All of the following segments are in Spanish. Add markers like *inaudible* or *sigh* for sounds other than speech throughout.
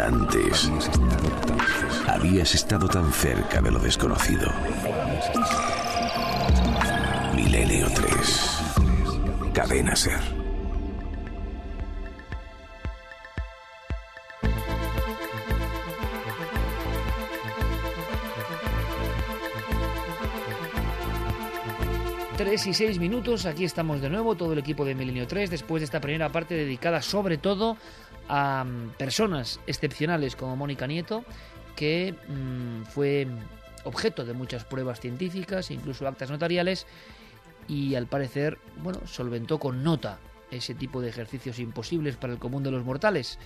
Antes habías estado tan cerca de lo desconocido. Milenio 3. Cadena Ser. Tres y seis minutos, aquí estamos de nuevo, todo el equipo de Milenio 3, después de esta primera parte dedicada sobre todo a mm, personas excepcionales como Mónica Nieto, que mm, fue objeto de muchas pruebas científicas, incluso actas notariales, y al parecer, bueno, solventó con nota ese tipo de ejercicios imposibles para el común de los mortales.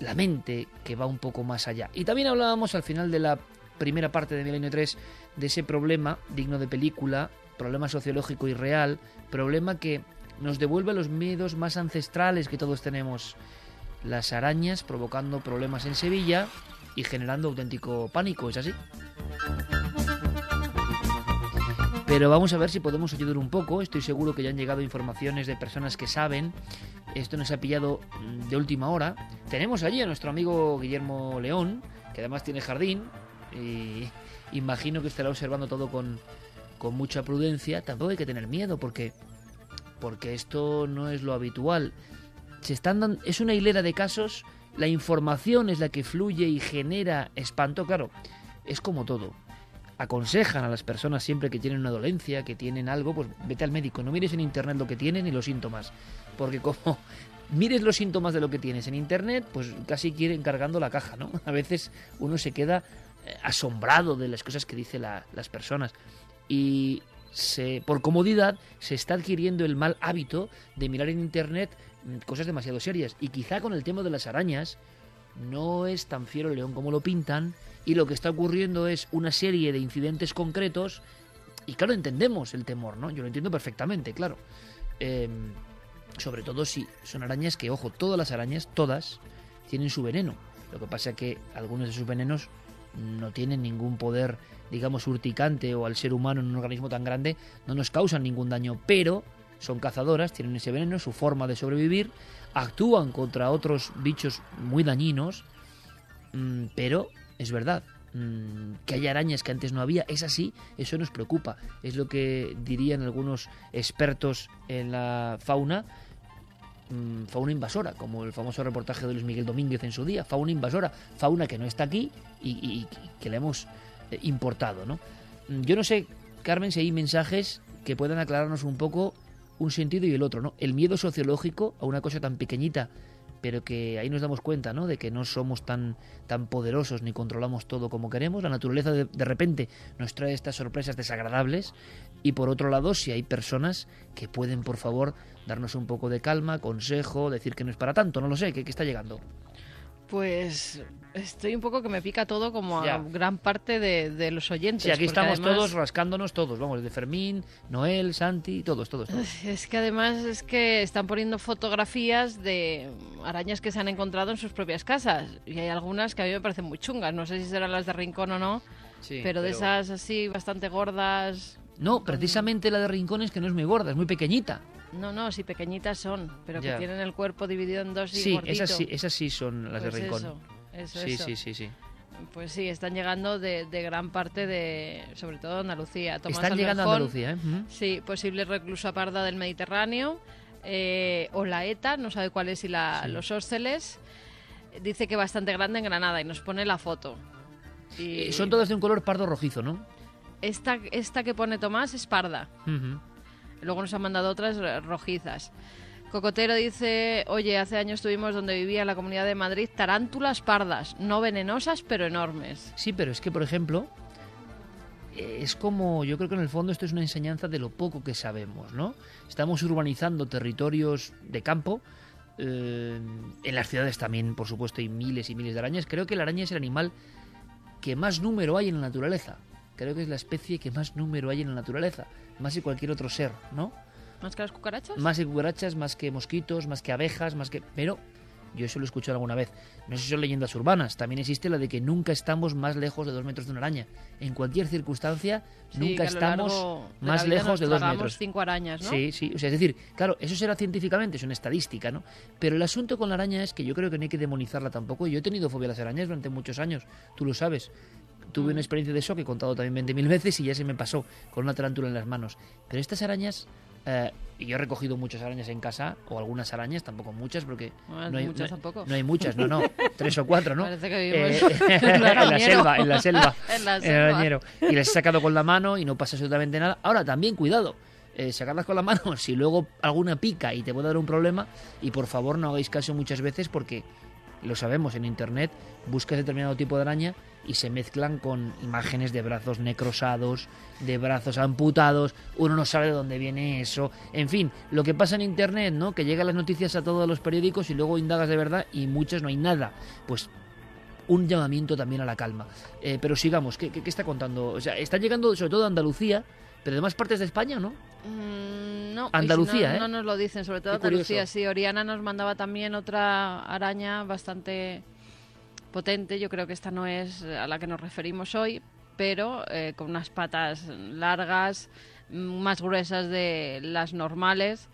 La mente que va un poco más allá. Y también hablábamos al final de la primera parte de Milenio 3 de ese problema digno de película, problema sociológico y real, problema que nos devuelve los miedos más ancestrales que todos tenemos. Las arañas provocando problemas en Sevilla y generando auténtico pánico, ¿es así? Pero vamos a ver si podemos ayudar un poco. Estoy seguro que ya han llegado informaciones de personas que saben. Esto nos ha pillado mm, de última hora. Tenemos allí a nuestro amigo Guillermo León, que además tiene jardín. Y imagino que estará observando todo con, con mucha prudencia. Tampoco hay que tener miedo porque, porque esto no es lo habitual. Se están dando, es una hilera de casos. La información es la que fluye y genera espanto. Claro, es como todo aconsejan a las personas siempre que tienen una dolencia, que tienen algo, pues vete al médico, no mires en internet lo que tienen ni los síntomas, porque como *laughs* mires los síntomas de lo que tienes en internet, pues casi quieren cargando la caja, ¿no? *laughs* A veces uno se queda eh, asombrado de las cosas que dicen las personas y se, por comodidad se está adquiriendo el mal hábito de mirar en internet cosas demasiado serias y quizá con el tema de las arañas no es tan fiero el león como lo pintan y lo que está ocurriendo es una serie de incidentes concretos y claro, entendemos el temor, ¿no? Yo lo entiendo perfectamente, claro. Em, sobre todo si son arañas que, ojo, todas las arañas, todas, tienen su veneno. Lo que pasa es que algunos de sus venenos no tienen ningún poder, digamos, urticante o al ser humano en un organismo tan grande no nos causan ningún daño, pero son cazadoras, tienen ese veneno, su forma de sobrevivir, actúan contra otros bichos muy dañinos, mm, pero es verdad. Mm, que haya arañas que antes no había, es así, eso nos preocupa. Es lo que dirían algunos expertos en la fauna, mm, fauna invasora, como el famoso reportaje de Luis Miguel Domínguez en su día, fauna invasora, fauna que no está aquí y, que le hemos eh, importado. ¿no? Yo no sé, Carmen, si hay mensajes que puedan aclararnos un poco un sentido y el otro, ¿no? El miedo sociológico a una cosa tan pequeñita pero que ahí nos damos cuenta, ¿no? De que no somos tan, tan poderosos ni controlamos todo como queremos. La naturaleza de, repente nos trae estas sorpresas desagradables. Y por otro lado, si hay personas que pueden, por favor, darnos un poco de calma, consejo, decir que no es para tanto, no lo sé, que, que está llegando. Pues estoy un poco que me pica todo como a gran parte de, los oyentes. Sí, aquí estamos todos rascándonos todos, vamos, de Fermín, Noel, Santi, todos, todos, todos. Es que además es que están poniendo fotografías de arañas que se han encontrado en sus propias casas y hay algunas que a mí me parecen muy chungas, no sé si serán las de Rincón o no, pero, de esas así bastante gordas. No, precisamente la de Rincón es que no es muy gorda, es muy pequeñita. No, no, sí, pequeñitas son, pero que tienen el cuerpo dividido en dos y Sí, esas sí, esas sí son las de pues Rincón. Eso, sí, sí, sí, sí. Pues sí, están llegando de, gran parte de, sobre todo Andalucía. están llegando a Andalucía, ¿eh? Sí, posible reclusa parda del Mediterráneo, eh, o la ETA, no sabe cuál es, y la, los ósceles. Dice que bastante grande en Granada y nos pone la foto. Y... Eh, son todas de un color pardo rojizo, ¿no? Esta, esta que pone Tomás es parda. Luego nos han mandado otras rojizas. Cocotero dice, oye, hace años estuvimos donde vivía en la Comunidad de Madrid tarántulas pardas, no venenosas, pero enormes. Sí, pero es que, por ejemplo, es como, yo creo que en el fondo esto es una enseñanza de lo poco que sabemos, ¿no? Estamos urbanizando territorios de campo, eh, en las ciudades también, por supuesto, hay miles y miles de arañas. Creo que la araña es el animal que más número hay en la naturaleza. Creo que es la especie que más número hay en la naturaleza, más que cualquier otro ser, ¿no? ¿Más que las cucarachas? Más que cucarachas, más que mosquitos, más que abejas, más que... Pero Yo eso lo he escuchado alguna vez. No sé si son leyendas urbanas. También existe la de que nunca estamos más lejos de dos metros de una araña. En cualquier circunstancia, nunca estamos más lejos de dos metros. cinco arañas, ¿no? Sí, sí. O sea, es decir, claro, eso será científicamente, es una estadística, ¿no? Pero el asunto con la araña es que yo creo que no hay que demonizarla tampoco. Yo he tenido fobia a las arañas durante muchos años, tú lo sabes. Tuve una mm. experiencia de eso que he contado también 20.000 veces y ya se me pasó con una tarántula en las manos. Pero estas arañas eh, y yo he recogido muchas arañas en casa, o algunas arañas, tampoco muchas, porque no, hay muchas tampoco. No hay muchas, no, no, tres o cuatro, ¿no? Parece que vivimos eh, *laughs* en, la *laughs* selva, en la selva, *laughs* en la selva. En Y las he sacado con la mano y no pasa absolutamente nada. Ahora, también cuidado, eh, sacarlas con la mano, si luego alguna pica y te puede dar un problema, y por favor no hagáis caso muchas veces porque lo sabemos en internet, buscas determinado tipo de araña y se mezclan con imágenes de brazos necrosados, de brazos amputados, uno no sabe de dónde viene eso, en fin, lo que pasa en internet, ¿no? Que llegan las noticias a todos los periódicos y luego indagas de verdad y muchas no hay nada. Pues un llamamiento también a la calma. Eh, pero sigamos, ¿qué, está contando? O sea, están llegando sobre todo a Andalucía, pero demás partes de España, ¿no? Mm, no, Andalucía, no, ¿eh? no nos lo dicen, sobre todo Andalucía. Sí, Oriana nos mandaba también otra araña bastante potente. Yo creo que esta no es a la que nos referimos hoy, pero eh, con unas patas largas, más gruesas de las normales.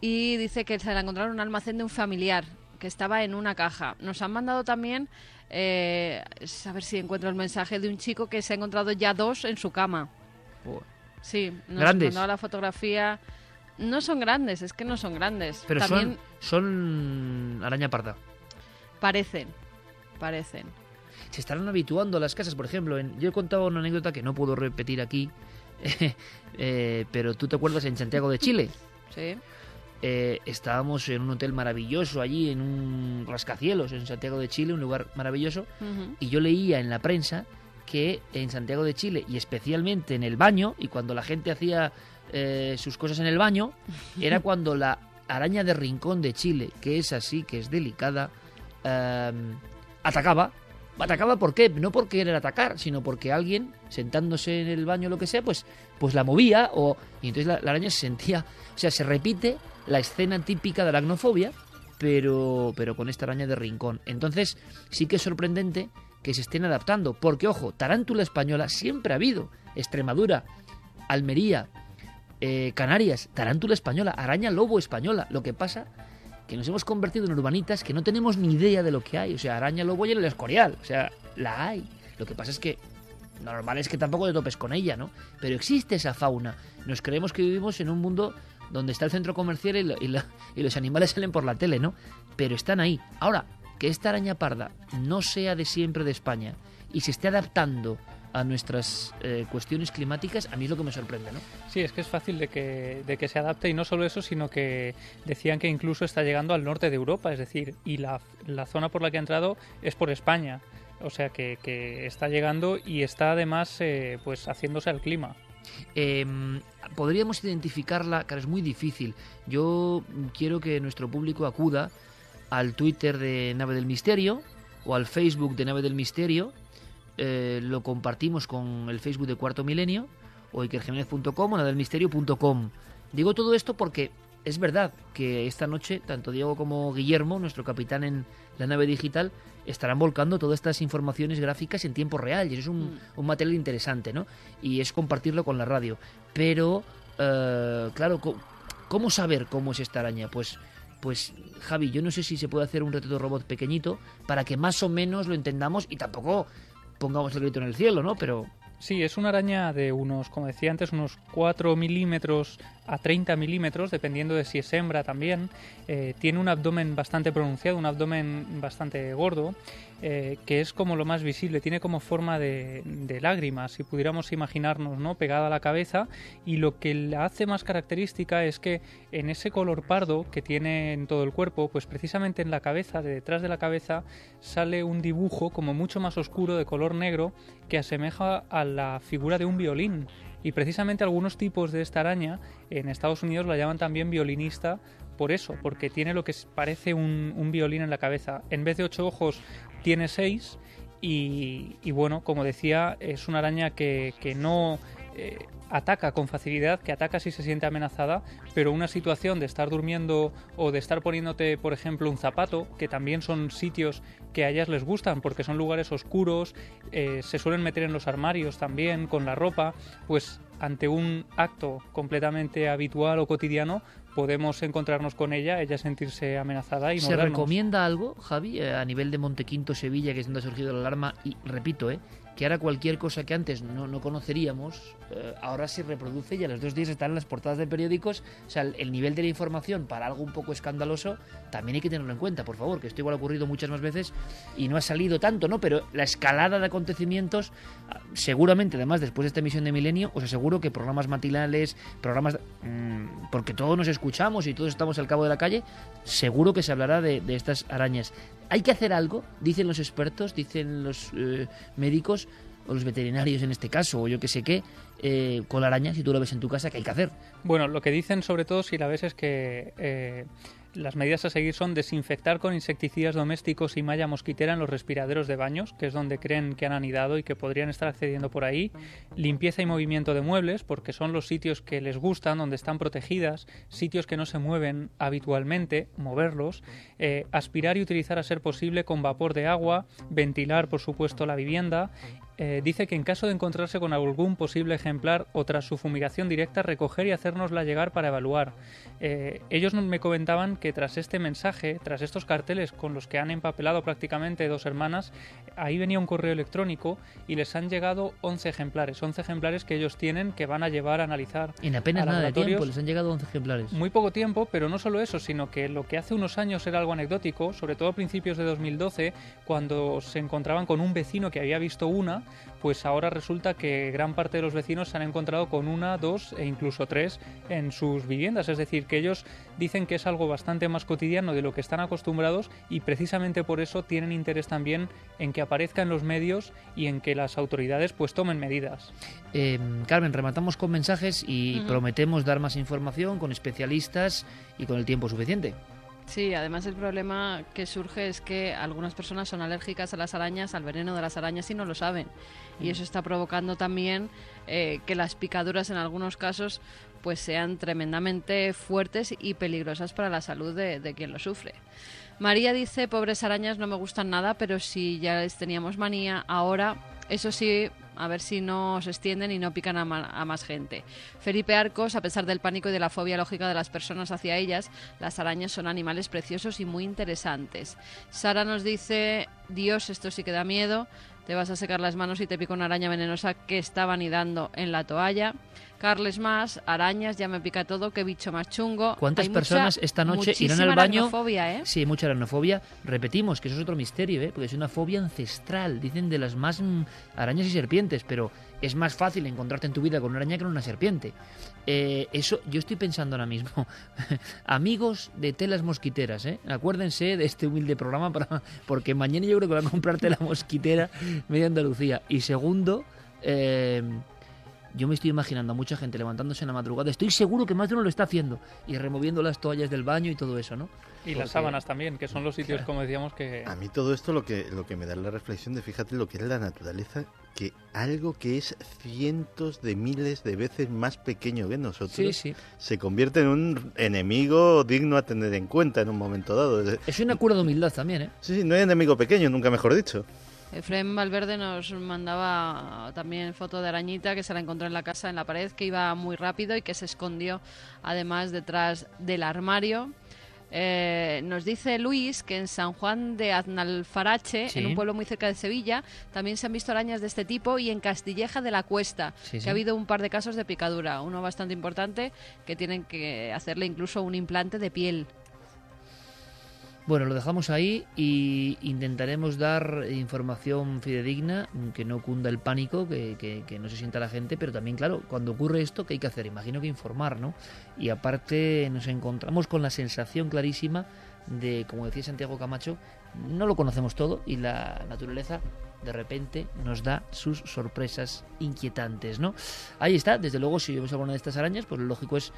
Y dice que se la encontraron en un almacén de un familiar que estaba en una caja. Nos han mandado también, eh, a ver si encuentro el mensaje, de un chico que se ha encontrado ya dos en su cama. Sí, nos ¿Grandes? mandado la fotografía. No son grandes, es que no son grandes. Pero son, son araña parda. Parecen, parecen. Se estarán habituando a las casas, por ejemplo. En, yo he contado una anécdota que no puedo repetir aquí, *laughs* eh, pero tú te acuerdas en Santiago de Chile. Sí. Eh, estábamos en un hotel maravilloso allí, en un rascacielos, en Santiago de Chile, un lugar maravilloso, y yo leía en la prensa que en Santiago de Chile, y especialmente en el baño, y cuando la gente hacía eh, sus cosas en el baño, *laughs* era cuando la araña de rincón de Chile, que es así, que es delicada, atacaba. Atacaba ¿por qué? No porque querer atacar, sino porque alguien, sentándose en el baño o lo que sea, pues, pues la movía o, y entonces la, araña se sentía... O sea, se repite la escena típica de la aracnofobia, pero, pero con esta araña de rincón. Entonces sí que es sorprendente que se estén adaptando, porque ojo, tarántula española siempre ha habido. Extremadura, Almería, eh, Canarias, tarántula española, araña lobo española. Lo que pasa que nos hemos convertido en urbanitas que no tenemos ni idea de lo que hay. O sea, araña lobo y el escorial. O sea, la hay. Lo que pasa es que normal es que tampoco te topes con ella, ¿no? Pero existe esa fauna. Nos creemos que vivimos en un mundo donde está el centro comercial y, y los animales salen por la tele, ¿no? Pero están ahí. Ahora, que esta araña parda no sea de siempre de España y se esté adaptando a nuestras eh, cuestiones climáticas, a mí es lo que me sorprende, ¿no? Sí, es que es fácil de que, de que se adapte y no solo eso, sino que decían que incluso está llegando al norte de Europa, es decir, y la, la zona por la que ha entrado es por España, o sea que, que está llegando y está además eh, pues haciéndose al clima. Em, podríamos identificarla, claro, es muy difícil. Yo quiero que nuestro público acuda al Twitter de Nave del Misterio o al Facebook de Nave del Misterio eh, lo compartimos con el Facebook de Cuarto Milenio o ikerjiménez.com o nadelmisterio.com. Digo todo esto porque es verdad que esta noche tanto Diego como Guillermo, nuestro capitán en la nave digital, estarán volcando todas estas informaciones gráficas en tiempo real y eso es un, mm. material interesante, ¿no? Y es compartirlo con la radio. Pero, eh, claro, ¿cómo saber cómo es esta araña? Pues pues Javi, yo no sé si se puede hacer un retrato robot pequeñito para que más o menos lo entendamos y tampoco pongamos el grito en el cielo, ¿no? Pero Sí, es una araña de unos, como decía antes, unos 4 milímetros a 30 milímetros, dependiendo de si es hembra también. Eh, tiene un abdomen bastante pronunciado, un abdomen bastante gordo, eh, que es como lo más visible. Tiene como forma de, lágrimas, si pudiéramos imaginarnos, ¿no? Pegada a la cabeza. Y lo que la hace más característica es que en ese color pardo que tiene en todo el cuerpo, pues precisamente en la cabeza, de detrás de la cabeza, sale un dibujo como mucho más oscuro de color negro que asemeja a la figura de un violín. Y precisamente algunos tipos de esta araña en Estados Unidos la llaman también violinista por eso, porque tiene lo que parece un, violín en la cabeza. En vez de ocho ojos, tiene seis. Y, bueno, como decía, es una araña que, no eh, ataca con facilidad, que ataca si se siente amenazada, pero una situación de estar durmiendo o de estar poniéndote, por ejemplo, un zapato, que también son sitios que a ellas les gustan porque son lugares oscuros, eh, se suelen meter en los armarios también con la ropa, pues ante un acto completamente habitual o cotidiano podemos encontrarnos con ella, ella sentirse amenazada y ¿Se recomienda algo, Javi, eh, a nivel de Montequinto, Sevilla, que es donde ha surgido la alarma? Y repito, ¿eh? Que ahora cualquier cosa que antes no, no conoceríamos, eh, ahora se reproduce y a los dos días están en las portadas de periódicos. O sea, el, nivel de la información para algo un poco escandaloso también hay que tenerlo en cuenta, por favor, que esto igual ha ocurrido muchas más veces y no ha salido tanto, ¿no? Pero la escalada de acontecimientos, ah, seguramente, además, después de esta emisión de Milenio, os aseguro que programas matinales, programas... Mmm, porque todos nos escuchamos y todos estamos al cabo de la calle, seguro que se hablará de, de estas arañas. Hay que hacer algo, dicen los expertos, dicen los eh, médicos, o los veterinarios en este caso, o yo que sé qué, eh, con araña, si tú lo ves en tu casa, ¿qué hay que hacer? Bueno, lo que dicen sobre todo si la ves es que eh, las medidas a seguir son desinfectar con insecticidas domésticos y malla mosquitera en los respiraderos de baños, que es donde creen que han anidado y que podrían estar accediendo por ahí. Limpieza y movimiento de muebles, porque son los sitios que les gustan, donde están protegidas, sitios que no se mueven habitualmente, moverlos. Eh, aspirar y utilizar a ser posible con vapor de agua, ventilar, por supuesto, la vivienda eh, dice que en caso de encontrarse con algún posible ejemplar o tras su fumigación directa, recoger y hacérnosla llegar para evaluar. Eh, ellos me comentaban que tras este mensaje, tras estos carteles con los que han empapelado prácticamente dos hermanas, ahí venía un correo electrónico y les han llegado 11 ejemplares, 11 ejemplares que ellos tienen que van a llevar a analizar. En apenas nada de tiempo les han llegado 11 ejemplares. Muy poco tiempo, pero no solo eso, sino que lo que hace unos años era algo anecdótico, sobre todo a principios de 2012, cuando se encontraban con un vecino que había visto una, pues ahora resulta que gran parte de los vecinos se han encontrado con una, dos e incluso tres en sus viviendas. Es decir, que ellos dicen que es algo bastante más cotidiano de lo que están acostumbrados y precisamente por eso tienen interés también en que aparezca en los medios y en que las autoridades pues tomen medidas. Eh, Carmen, rematamos con mensajes y prometemos dar más información con especialistas y con el tiempo suficiente. Sí, además el problema que surge es que algunas personas son alérgicas a las arañas, al veneno de las arañas y no lo saben. Y eso está provocando también eh, que las picaduras en algunos casos pues sean tremendamente fuertes y peligrosas para la salud de, de quien lo sufre. María dice, pobres arañas no me gustan nada, pero si ya les teníamos manía, ahora eso sí, a ver si no se extienden y no pican a, más gente. Felipe Arcos, a pesar del pánico y de la fobia lógica de las personas hacia ellas, las arañas son animales preciosos y muy interesantes. Sara nos dice, Dios, esto sí que da miedo, te vas a secar las manos y te pica una araña venenosa que estaba anidando en la toalla. Carles más, arañas, ya me pica todo, qué bicho más chungo. ¿Cuántas personas esta noche irán al baño? ¿eh? Sí, mucha aracnofobia. Repetimos que eso es otro misterio, ¿eh? porque es una fobia ancestral. Dicen de las más mm, arañas y serpientes, pero es más fácil encontrarte en tu vida con una araña que con una serpiente. Eh, eso, yo estoy pensando ahora mismo. *laughs* Amigos de telas mosquiteras, ¿eh? acuérdense de este humilde programa para, porque mañana yo creo que voy a comprarte la mosquitera media Andalucía. Y segundo, eh, yo me estoy imaginando a mucha gente levantándose en la madrugada, estoy seguro que más de uno lo está haciendo, y removiendo las toallas del baño y todo eso, ¿no? Y las sábanas también, que son los sitios, como decíamos, que... A mí todo esto lo que, lo que me da la reflexión de, fíjate, lo que es la naturaleza, que algo que es cientos de miles de veces más pequeño que nosotros, se convierte en un enemigo digno a tener en cuenta en un momento dado. Es una cura de humildad también, ¿eh? Sí, sí, no hay enemigo pequeño, nunca mejor dicho. Efraín Valverde nos mandaba también foto de arañita que se la encontró en la casa, en la pared, que iba muy rápido y que se escondió además detrás del armario. Eh, nos dice Luis que en San Juan de Aznalfarache, en un pueblo muy cerca de Sevilla, también se han visto arañas de este tipo y en Castilleja de la Cuesta, que ha habido un par de casos de picadura, uno bastante importante que tienen que hacerle incluso un implante de piel. Bueno, lo dejamos ahí y intentaremos dar información fidedigna, que no cunda el pánico, que, que, no se sienta la gente, pero también, claro, cuando ocurre esto, ¿qué hay que hacer? Imagino que informar, ¿no? Y aparte nos encontramos con la sensación clarísima de, como decía Santiago Camacho, no lo conocemos todo y la naturaleza de repente nos da sus sorpresas inquietantes, ¿no? Ahí está, desde luego, si vemos alguna de estas arañas, pues lo lógico es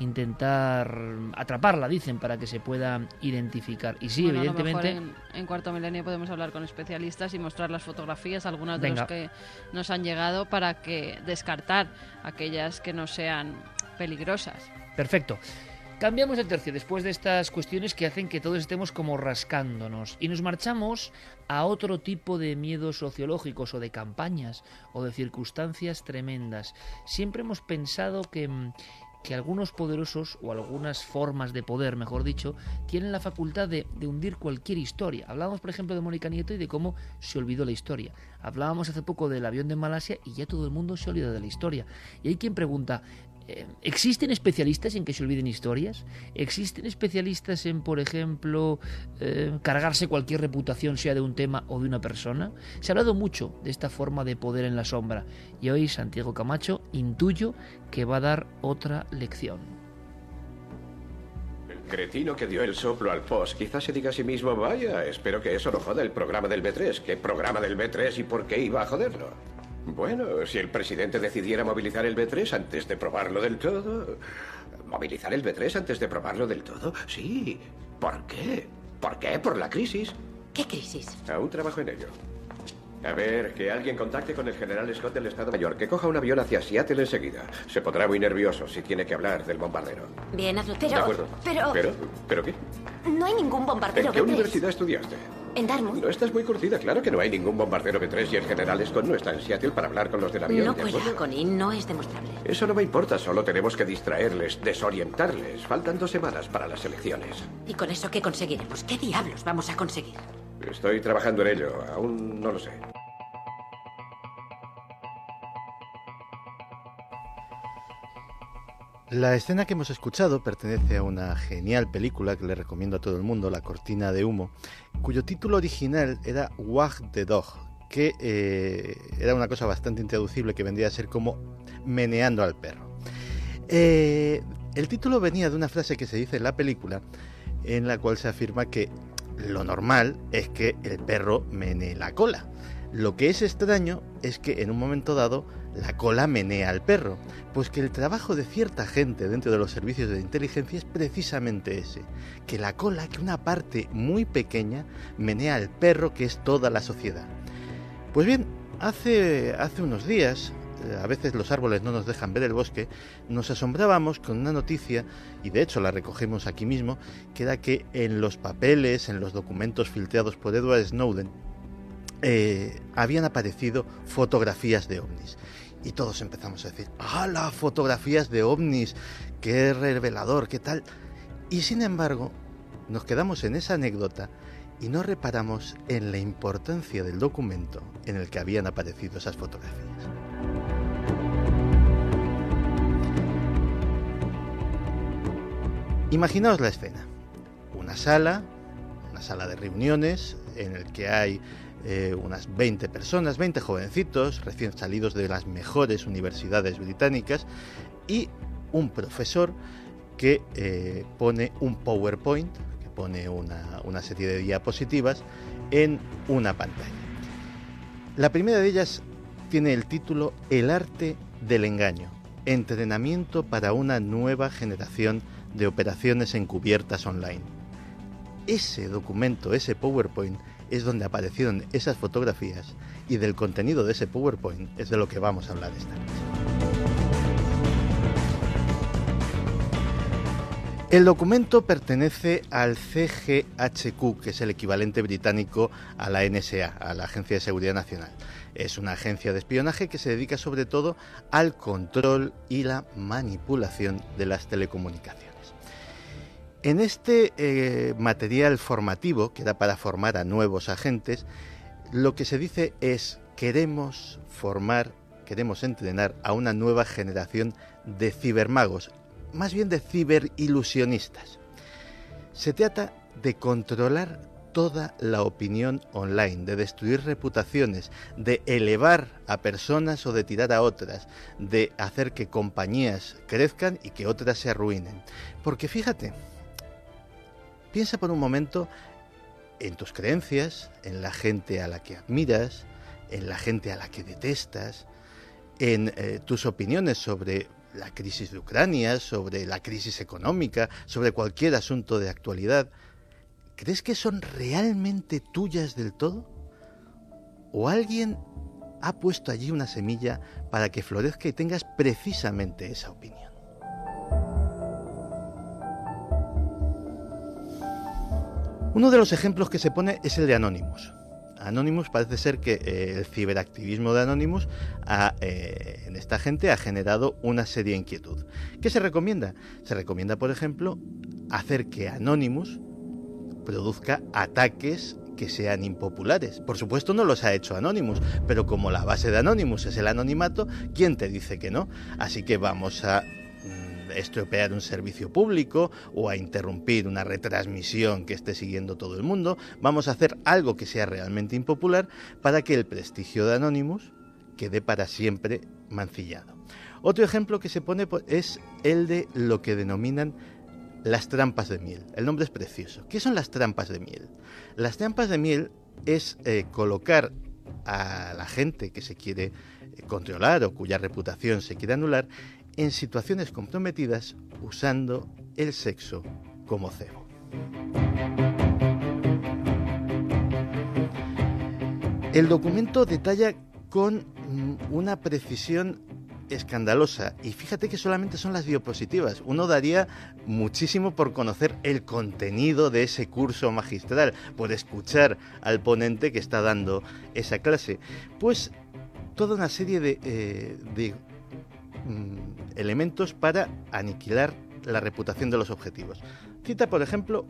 intentar atraparla, dicen, para que se pueda identificar. Y sí, evidentemente. en, cuarto milenio podemos hablar con especialistas y mostrar las fotografías, algunas de las que nos han llegado, para que descartar aquellas que no sean peligrosas. Perfecto. Cambiamos de tercio después de estas cuestiones que hacen que todos estemos como rascándonos y nos marchamos a otro tipo de miedos sociológicos o de campañas o de circunstancias tremendas. Siempre hemos pensado que mm, que algunos poderosos o algunas formas de poder, mejor dicho, tienen la facultad de, hundir cualquier historia. Hablábamos, por ejemplo, de Mónica Nieto y de cómo se olvidó la historia. Hablábamos hace poco del avión de Malasia y ya todo el mundo se olvida de la historia. Y hay quien pregunta, ¿Existen especialistas en que se olviden historias? ¿Existen especialistas en, por ejemplo, eh, cargarse cualquier reputación, sea de un tema o de una persona? Se ha hablado mucho de esta forma de poder en la sombra y hoy Santiago Camacho intuyo que va a dar otra lección. El cretino que dio el soplo al post quizás se diga a sí mismo, vaya, espero que eso no joda el programa del B3. ¿Qué programa del B3 y por qué iba a joderlo? Bueno, si el presidente decidiera movilizar el B3 antes de probarlo del todo... ¿Movilizar el B3 antes de probarlo del todo? Sí. ¿Por qué? ¿Por qué? Por la crisis. ¿Qué crisis? Aún trabajo en ello. A ver, que alguien contacte con el general Scott del Estado Mayor, que coja un avión hacia Seattle enseguida. Se pondrá muy nervioso si tiene que hablar del bombardero. Bien, hazlo. Pero, de acuerdo. Pero... ¿Pero? ¿Pero qué? No hay ningún bombardero ¿En qué universidad estudiaste? En Dartmouth. No estás muy curtida. Claro que no hay ningún bombardero B-3 y el general Scott no está en Seattle para hablar con los del avión. No cuela, Connie. No es demostrable. Eso no me importa. Solo tenemos que distraerles, desorientarles. Faltan dos semanas para las elecciones. ¿Y con eso qué conseguiremos? ¿Qué diablos vamos a conseguir? Estoy trabajando en ello. Aún no lo sé. La escena que hemos escuchado pertenece a una genial película que le recomiendo a todo el mundo, La Cortina de Humo, cuyo título original era Wag the Dog, que eh, era una cosa bastante intraducible que vendría a ser como meneando al perro. Eh, el título venía de una frase que se dice en la película, en la cual se afirma que lo normal es que el perro menee la cola. Lo que es extraño es que en un momento dado la cola menea al perro, pues que el trabajo de cierta gente dentro de los servicios de inteligencia es precisamente ese, que la cola, que una parte muy pequeña, menea al perro que es toda la sociedad. Pues bien, hace, hace unos días, a veces los árboles no nos dejan ver el bosque, nos asombrábamos con una noticia, y de hecho la recogemos aquí mismo, que era que en los papeles, en los documentos filtrados por Edward Snowden, eh, habían aparecido fotografías de ovnis. Y todos empezamos a decir, ¡hala! Fotografías de ovnis, qué revelador, qué tal. Y sin embargo, nos quedamos en esa anécdota y no reparamos en la importancia del documento en el que habían aparecido esas fotografías. Imaginaos la escena. Una sala, una sala de reuniones en el que hay eh, unas 20 personas, 20 jovencitos recién salidos de las mejores universidades británicas y un profesor que eh, pone un PowerPoint, que pone una, una serie de diapositivas en una pantalla. La primera de ellas tiene el título El arte del engaño, entrenamiento para una nueva generación de operaciones encubiertas online. Ese documento, ese PowerPoint, es donde aparecieron esas fotografías y del contenido de ese PowerPoint es de lo que vamos a hablar esta noche. El documento pertenece al CGHQ, que es el equivalente británico a la NSA, a la Agencia de Seguridad Nacional. Es una agencia de espionaje que se dedica sobre todo al control y la manipulación de las telecomunicaciones. En este eh, material formativo, que era para formar a nuevos agentes, lo que se dice es queremos formar, queremos entrenar a una nueva generación de cibermagos, más bien de ciberilusionistas. Se trata de controlar toda la opinión online, de destruir reputaciones, de elevar a personas o de tirar a otras, de hacer que compañías crezcan y que otras se arruinen. Porque fíjate, Piensa por un momento en tus creencias, en la gente a la que admiras, en la gente a la que detestas, en eh, tus opiniones sobre la crisis de Ucrania, sobre la crisis económica, sobre cualquier asunto de actualidad. ¿Crees que son realmente tuyas del todo? ¿O alguien ha puesto allí una semilla para que florezca y tengas precisamente esa opinión? Uno de los ejemplos que se pone es el de Anonymous. Anonymous parece ser que eh, el ciberactivismo de Anonymous eh, en esta gente ha generado una seria inquietud. ¿Qué se recomienda? Se recomienda, por ejemplo, hacer que Anonymous produzca ataques que sean impopulares. Por supuesto no los ha hecho Anonymous, pero como la base de Anonymous es el anonimato, ¿quién te dice que no? Así que vamos a estropear un servicio público o a interrumpir una retransmisión que esté siguiendo todo el mundo. Vamos a hacer algo que sea realmente impopular para que el prestigio de Anonymous quede para siempre mancillado. Otro ejemplo que se pone pues, es el de lo que denominan las trampas de miel. El nombre es precioso. ¿Qué son las trampas de miel? Las trampas de miel es eh, colocar a la gente que se quiere eh, controlar o cuya reputación se quiere anular en situaciones comprometidas usando el sexo como cebo. El documento detalla con mm, una precisión escandalosa y fíjate que solamente son las diapositivas. Uno daría muchísimo por conocer el contenido de ese curso magistral, por escuchar al ponente que está dando esa clase. Pues toda una serie de, eh, Mm, elementos para aniquilar la reputación de los objetivos. Cita, por ejemplo,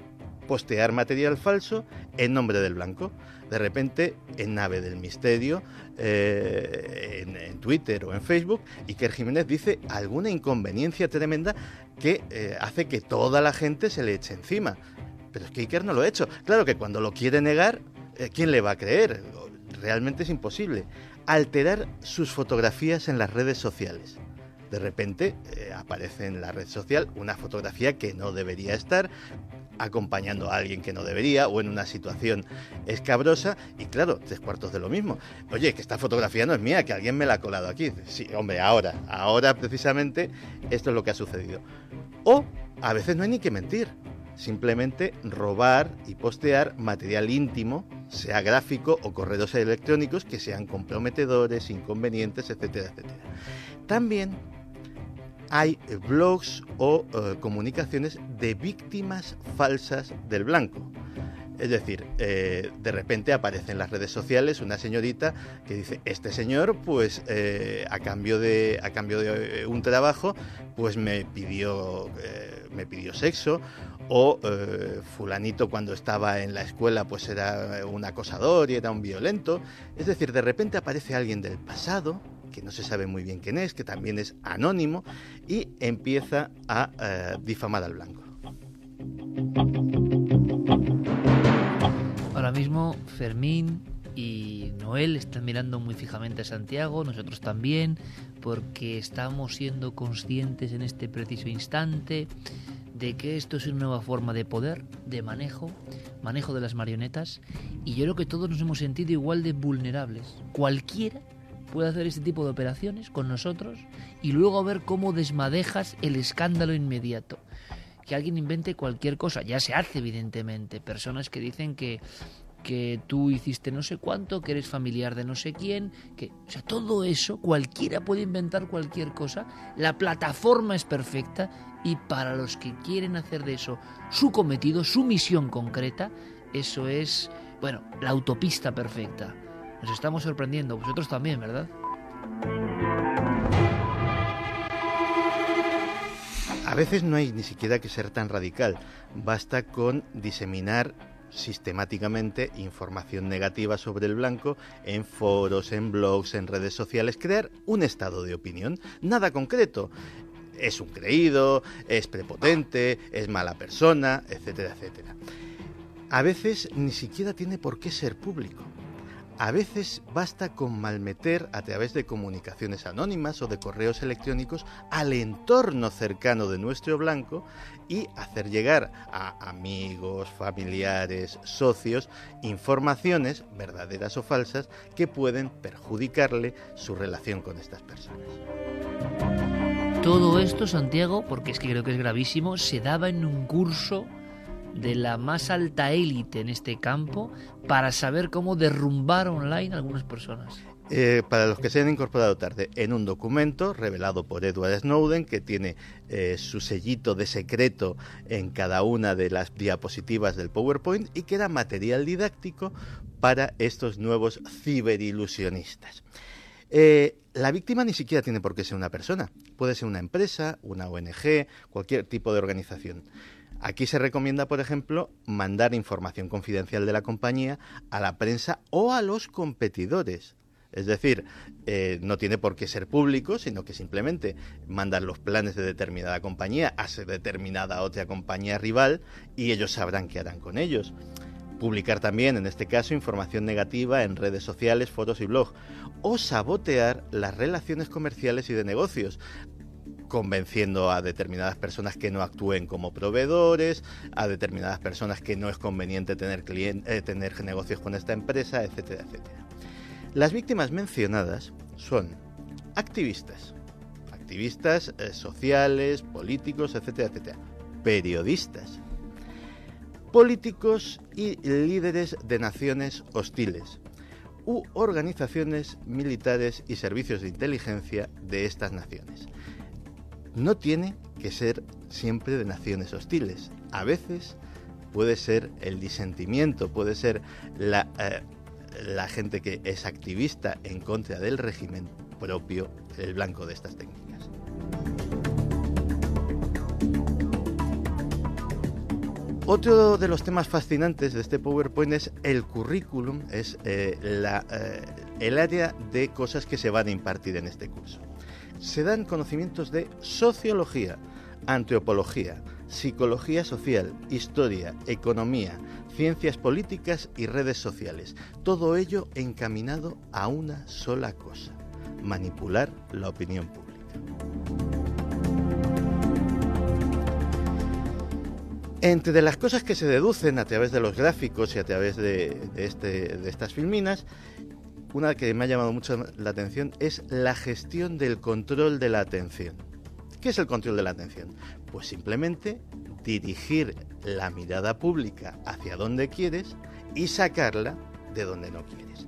postear material falso en nombre del blanco. De repente, en Nave del Misterio, eh, en, Twitter o en Facebook, Iker Jiménez dice alguna inconveniencia tremenda que eh, hace que toda la gente se le eche encima. Pero es que Iker no lo ha hecho. Claro que cuando lo quiere negar, eh, ¿quién le va a creer? Realmente es imposible. Alterar sus fotografías en las redes sociales de repente eh, aparece en la red social una fotografía que no debería estar, acompañando a alguien que no debería o en una situación escabrosa y claro, tres cuartos de lo mismo. Oye, que esta fotografía no es mía, que alguien me la ha colado aquí. Sí, hombre, ahora, ahora precisamente esto es lo que ha sucedido. O a veces no hay ni que mentir, simplemente robar y postear material íntimo, sea gráfico o correos electrónicos que sean comprometedores, inconvenientes, etcétera, etcétera. También hay eh, blogs o eh, comunicaciones de víctimas falsas del blanco. Es decir, eh, de repente aparece en las redes sociales una señorita que dice, este señor, pues a, cambio de, a cambio de un trabajo, pues me pidió, me pidió sexo, o fulanito cuando estaba en la escuela, pues era un acosador y era un violento. Es decir, de repente aparece alguien del pasado, que no se sabe muy bien quién es, que también es anónimo, y empieza a eh, difamar al blanco. Ahora mismo Fermín y Noel están mirando muy fijamente a Santiago, nosotros también, porque estamos siendo conscientes en este preciso instante de que esto es una nueva forma de poder, de manejo, manejo de las marionetas, y yo creo que todos nos hemos sentido igual de vulnerables. Cualquiera puede hacer este tipo de operaciones con nosotros y luego ver cómo desmadejas el escándalo inmediato. Que alguien invente cualquier cosa, ya se hace evidentemente. Personas que dicen que que tú hiciste no sé cuánto, que eres familiar de no sé quién, que, o sea, todo eso, cualquiera puede inventar cualquier cosa, la plataforma es perfecta y para los que quieren hacer de eso su cometido, su misión concreta, eso es, bueno, la autopista perfecta. Nos estamos sorprendiendo, vosotros también, ¿verdad? A veces no hay ni siquiera que ser tan radical, basta con diseminar sistemáticamente información negativa sobre el blanco en foros, en blogs, en redes sociales, crear un estado de opinión, nada concreto. Es un creído, es prepotente, es mala persona, etcétera, etcétera. A veces ni siquiera tiene por qué ser público A veces basta con malmeter a través de comunicaciones anónimas o de correos electrónicos al entorno cercano de nuestro blanco y hacer llegar a amigos, familiares, socios informaciones, verdaderas o falsas, que pueden perjudicarle su relación con estas personas. Todo esto, Santiago, porque es que creo que es gravísimo, se daba en un curso de la más alta élite en este campo para saber cómo derrumbar online a algunas personas. Eh, para los que se han incorporado tarde, en un documento revelado por Edward Snowden, que tiene eh, su sellito de secreto en cada una de las diapositivas del PowerPoint y que era material didáctico para estos nuevos ciberilusionistas. Eh, la víctima ni siquiera tiene por qué ser una persona, puede ser una empresa, una ONG, cualquier tipo de organización. Aquí se recomienda, por ejemplo, mandar información confidencial de la compañía a la prensa o a los competidores. Es decir, eh, no tiene por qué ser público, sino que simplemente mandan los planes de determinada compañía a determinada otra compañía rival y ellos sabrán qué harán con ellos. Publicar también, en este caso, información negativa en redes sociales, fotos y blog. O sabotear las relaciones comerciales y de negocios convenciendo a determinadas personas que no actúen como proveedores, a determinadas personas que no es conveniente tener, eh, tener negocios con esta empresa, etcétera, etcétera. Las víctimas mencionadas son activistas, activistas eh, sociales, políticos, etcétera, etcétera, periodistas, políticos y líderes de naciones hostiles u organizaciones militares y servicios de inteligencia de estas naciones no tiene que ser siempre de naciones hostiles. A veces puede ser el disentimiento, puede ser la, eh, la gente que es activista en contra del régimen propio, el blanco de estas técnicas. Otro de los temas fascinantes de este PowerPoint es el currículum, es eh, eh, el área de cosas que se van a impartir en este curso se dan conocimientos de sociología, antropología, psicología social, historia, economía, ciencias políticas y redes sociales. Todo ello encaminado a una sola cosa, manipular la opinión pública. Entre las cosas que se deducen a través de los gráficos y a través de, este, de estas filminas una que me ha llamado mucho la atención es la gestión del control de la atención. ¿Qué es el control de la atención? Pues simplemente dirigir la mirada pública hacia donde quieres y sacarla de donde no quieres.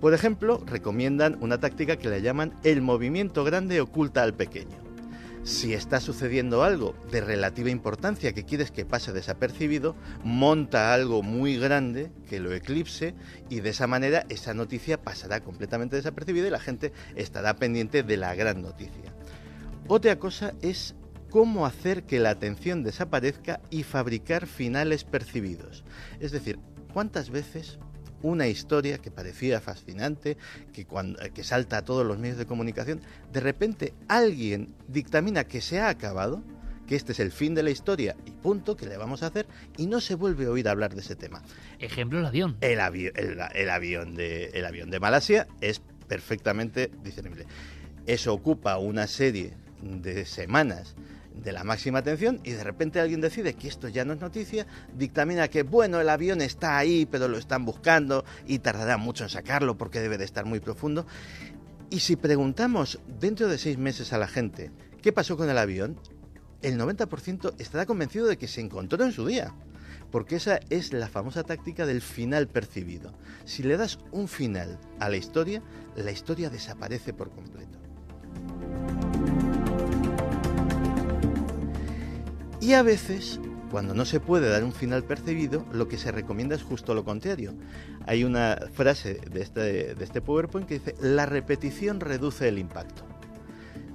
Por ejemplo, recomiendan una táctica que le llaman el movimiento grande oculta al pequeño. Si está sucediendo algo de relativa importancia que quieres que pase desapercibido, monta algo muy grande que lo eclipse y de esa manera esa noticia pasará completamente desapercibida y la gente estará pendiente de la gran noticia. Otra cosa es cómo hacer que la atención desaparezca y fabricar finales percibidos. Es decir, ¿cuántas veces una historia que parecía fascinante, que, cuando, que salta a todos los medios de comunicación, de repente alguien dictamina que se ha acabado, que este es el fin de la historia y punto, que le vamos a hacer, y no se vuelve a oír hablar de ese tema. Ejemplo, el avión. El, el, avión, de, el avión de Malasia es perfectamente discernible. Eso ocupa una serie de semanas de la máxima atención y de repente alguien decide que esto ya no es noticia, dictamina que bueno, el avión está ahí, pero lo están buscando y tardará mucho en sacarlo porque debe de estar muy profundo. Y si preguntamos dentro de seis meses a la gente qué pasó con el avión, el 90% estará convencido de que se encontró en su día. Porque esa es la famosa táctica del final percibido. Si le das un final a la historia, la historia desaparece por completo. Y a veces, cuando no se puede dar un final percibido, lo que se recomienda es justo lo contrario. Hay una frase de este, este PowerPoint que dice, la repetición reduce el impacto.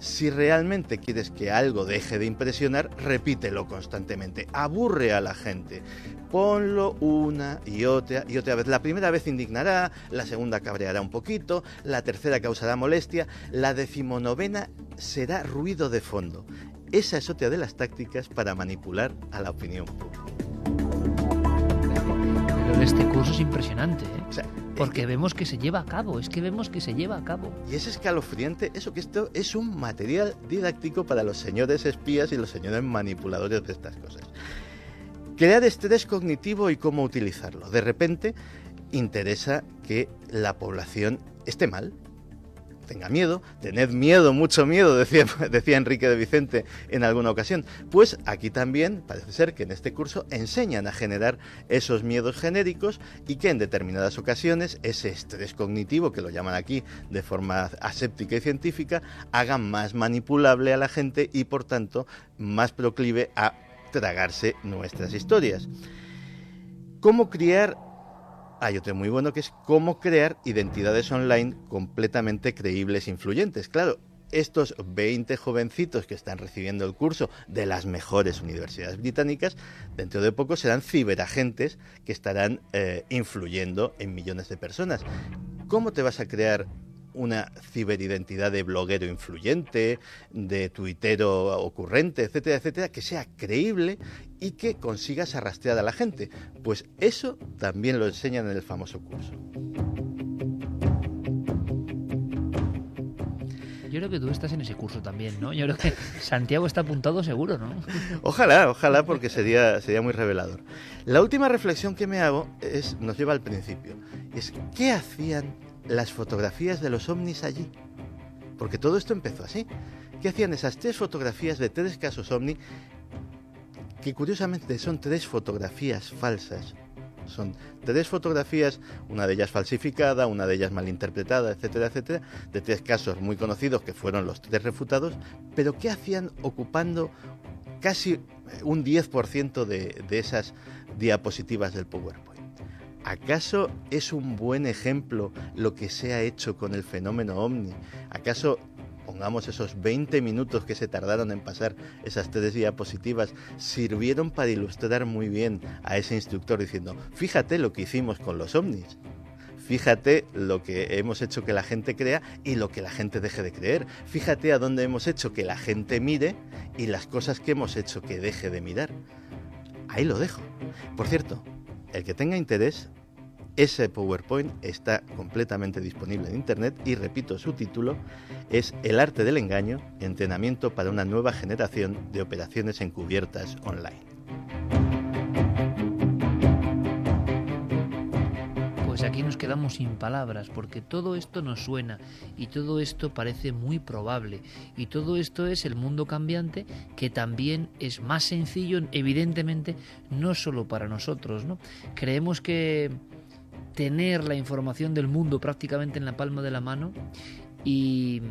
Si realmente quieres que algo deje de impresionar, repítelo constantemente, aburre a la gente, ponlo una y otra y otra vez. La primera vez indignará, la segunda cabreará un poquito, la tercera causará molestia, la decimonovena será ruido de fondo esa es otra de las tácticas para manipular a la opinión pública. de este curso es impresionante, ¿eh? Porque vemos que se lleva a cabo, es que vemos que se lleva a cabo. Y es escalofriante eso, que esto es un material didáctico para los señores espías y los señores manipuladores de estas cosas. Crear estrés cognitivo y cómo utilizarlo. De repente interesa que la población esté mal, tenga miedo, tened miedo, mucho miedo, *laughs* decía, Enrique de Vicente en alguna ocasión. Pues aquí también parece ser que en este curso enseñan a generar esos miedos genéricos y que en determinadas ocasiones ese estrés cognitivo, que lo llaman aquí de forma aséptica y científica, haga más manipulable a la gente y por tanto más proclive a tragarse nuestras historias. ¿Cómo criar hay otro muy bueno que es cómo crear identidades online completamente creíbles e influyentes. Claro, estos 20 jovencitos que están recibiendo el curso de las mejores universidades británicas, dentro de poco serán ciberagentes que estarán eh, influyendo en millones de personas. ¿Cómo te vas a crear una ciberidentidad de bloguero influyente, de tuitero ocurrente, etcétera, etcétera, que sea creíble y que consigas arrastrar a la gente. Pues eso también lo enseñan en el famoso curso. Yo creo que tú estás en ese curso también, ¿no? Yo creo que Santiago está apuntado seguro, ¿no? Ojalá, ojalá, porque sería, sería muy revelador. La última reflexión que me hago es, nos lleva al principio. Es, ¿qué hacían las fotografías de los ovnis allí. Porque todo esto empezó así. ¿Qué hacían esas tres fotografías de tres casos ovni? Que curiosamente son tres fotografías falsas. Son tres fotografías, una de ellas falsificada, una de ellas malinterpretada, etcétera, etcétera, de tres casos muy conocidos que fueron los tres refutados, pero ¿qué hacían ocupando casi un 10% de, de esas diapositivas del PowerPoint? ¿Acaso es un buen ejemplo lo que se ha hecho con el fenómeno ovni? ¿Acaso pongamos esos 20 minutos que se tardaron en pasar esas tres diapositivas, sirvieron para ilustrar muy bien a ese instructor diciendo, fíjate lo que hicimos con los ovnis, fíjate lo que hemos hecho que la gente crea y lo que la gente deje de creer, fíjate a dónde hemos hecho que la gente mire y las cosas que hemos hecho que deje de mirar. Ahí lo dejo. Por cierto, el que tenga interés, ese PowerPoint está completamente disponible en Internet y repito, su título es El arte del engaño, entrenamiento para una nueva generación de operaciones encubiertas online. Aquí nos quedamos sin palabras porque todo esto nos suena y todo esto parece muy probable y todo esto es el mundo cambiante que también es más sencillo evidentemente no solo para nosotros, ¿no? Creemos que tener la información del mundo prácticamente en la palma de la mano y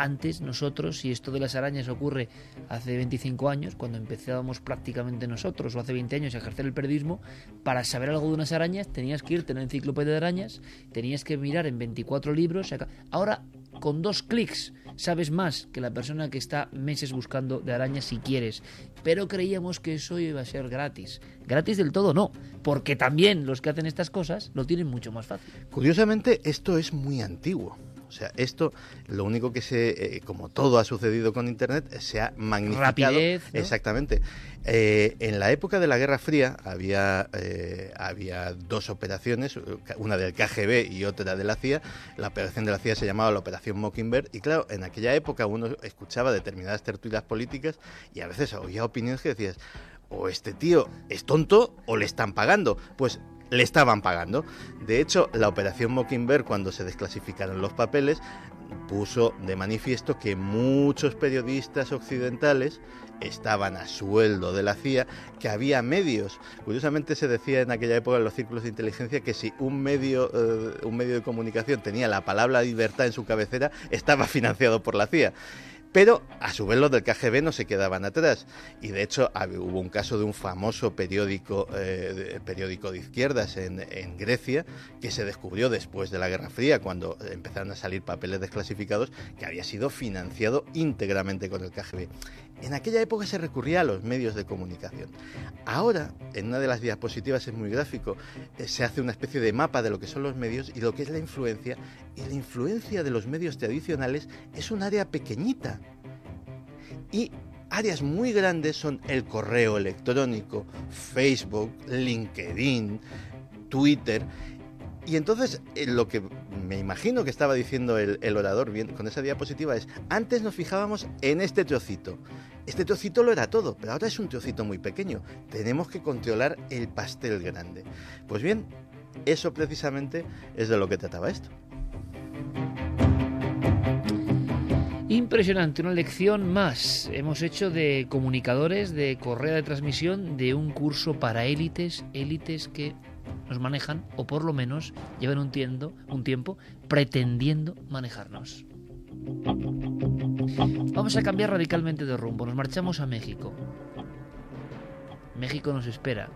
antes nosotros, si esto de las arañas ocurre hace 25 años, cuando empezábamos prácticamente nosotros, o hace 20 años a ejercer el periodismo, para saber algo de unas arañas tenías que irte a una enciclopedia de arañas, tenías que mirar en 24 libros. Ahora, con dos clics, sabes más que la persona que está meses buscando de arañas si quieres. Pero creíamos que eso iba a ser gratis. Gratis del todo no, porque también los que hacen estas cosas lo tienen mucho más fácil. Curiosamente, esto es muy antiguo. O sea, esto, lo único que se, eh, como todo ha sucedido con Internet, se ha magnificado. Rapidez. Exactamente. Eh, en la época de la Guerra Fría había, eh, había dos operaciones, una del KGB y otra de la CIA. La operación de la CIA se llamaba la Operación Mockingbird. Y claro, en aquella época uno escuchaba determinadas tertulias políticas y a veces oía opiniones que decías, o este tío es tonto o le están pagando. Pues le estaban pagando. De hecho, la operación Mockingbird, cuando se desclasificaron los papeles, puso de manifiesto que muchos periodistas occidentales estaban a sueldo de la CIA, que había medios. Curiosamente se decía en aquella época en los círculos de inteligencia que si un medio, eh, un medio de comunicación tenía la palabra libertad en su cabecera, estaba *laughs* financiado por la CIA. Pero a su vez los del KGB no se quedaban atrás. Y de hecho hubo un caso de un famoso periódico, eh, periódico de izquierdas en, en, Grecia que se descubrió después de la Guerra Fría, cuando empezaron a salir papeles desclasificados, que había sido financiado íntegramente con el KGB. En aquella época se recurría a los medios de comunicación. Ahora, en una de las diapositivas es muy gráfico, eh, se hace una especie de mapa de lo que son los medios y lo que es la influencia. Y la influencia de los medios tradicionales es un área pequeñita. Y áreas muy grandes son el correo electrónico, Facebook, LinkedIn, Twitter. Y entonces eh, lo que me imagino que estaba diciendo el, orador bien, con esa diapositiva es, antes nos fijábamos en este trocito. Este trocito lo era todo, pero ahora es un trocito muy pequeño. Tenemos que controlar el pastel grande. Pues bien, eso precisamente es de lo que trataba esto. Impresionante, una lección más. Hemos hecho de comunicadores, de correa de transmisión, de un curso para élites, élites que nos manejan, o por lo menos llevan un tiempo, un tiempo pretendiendo manejarnos. Vamos a cambiar radicalmente de rumbo, nos marchamos a México. México nos espera,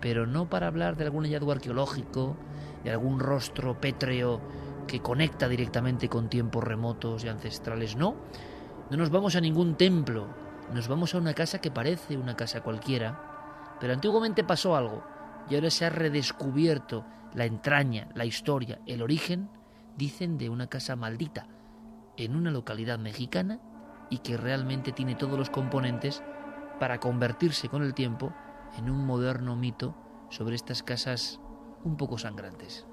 pero no para hablar de algún hallazgo arqueológico, de algún rostro pétreo que conecta directamente con tiempos remotos y ancestrales, no. No nos vamos a ningún templo, nos vamos a una casa que parece una casa cualquiera, pero antiguamente pasó algo y ahora se ha redescubierto la entraña, la historia, el origen, dicen, de una casa maldita en una localidad mexicana y que realmente tiene todos los componentes para convertirse con el tiempo en un moderno mito sobre estas casas un poco sangrantes.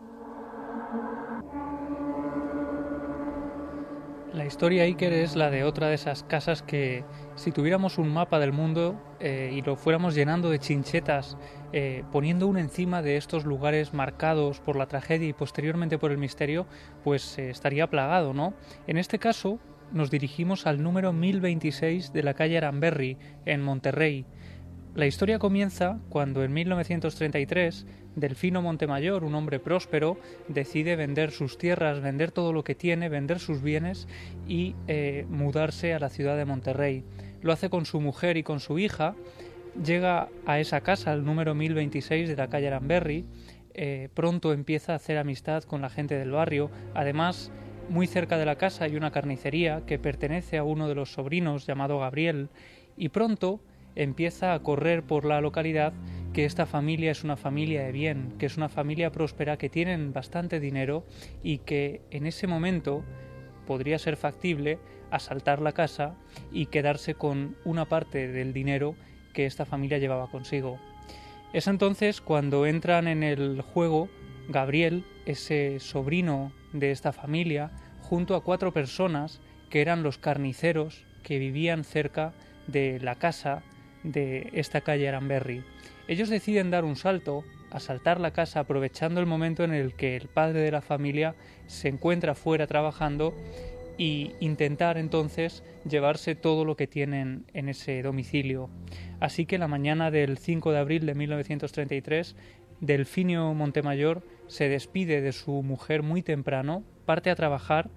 La historia Iker es la de otra de esas casas que si tuviéramos un mapa del mundo eh, y lo fuéramos llenando de chinchetas, eh, poniendo uno encima de estos lugares marcados por la tragedia y posteriormente por el misterio, pues eh, estaría plagado, ¿no? En este caso nos dirigimos al número 1026 de la calle Aramberry, en Monterrey, la historia comienza cuando en 1933 Delfino Montemayor, un hombre próspero, decide vender sus tierras, vender todo lo que tiene, vender sus bienes y eh, mudarse a la ciudad de Monterrey. Lo hace con su mujer y con su hija. Llega a esa casa, el número 1026 de la calle Aramberry. Eh, pronto empieza a hacer amistad con la gente del barrio. Además, muy cerca de la casa hay una carnicería que pertenece a uno de los sobrinos llamado Gabriel. Y pronto empieza a correr por la localidad que esta familia es una familia de bien, que es una familia próspera, que tienen bastante dinero y que en ese momento podría ser factible asaltar la casa y quedarse con una parte del dinero que esta familia llevaba consigo. Es entonces cuando entran en el juego Gabriel, ese sobrino de esta familia, junto a cuatro personas que eran los carniceros que vivían cerca de la casa de esta calle Aranberry. Ellos deciden dar un salto, asaltar la casa aprovechando el momento en el que el padre de la familia se encuentra fuera trabajando y intentar entonces llevarse todo lo que tienen en ese domicilio. Así que la mañana del 5 de abril de 1933, Delfinio Montemayor se despide de su mujer muy temprano, parte a trabajar,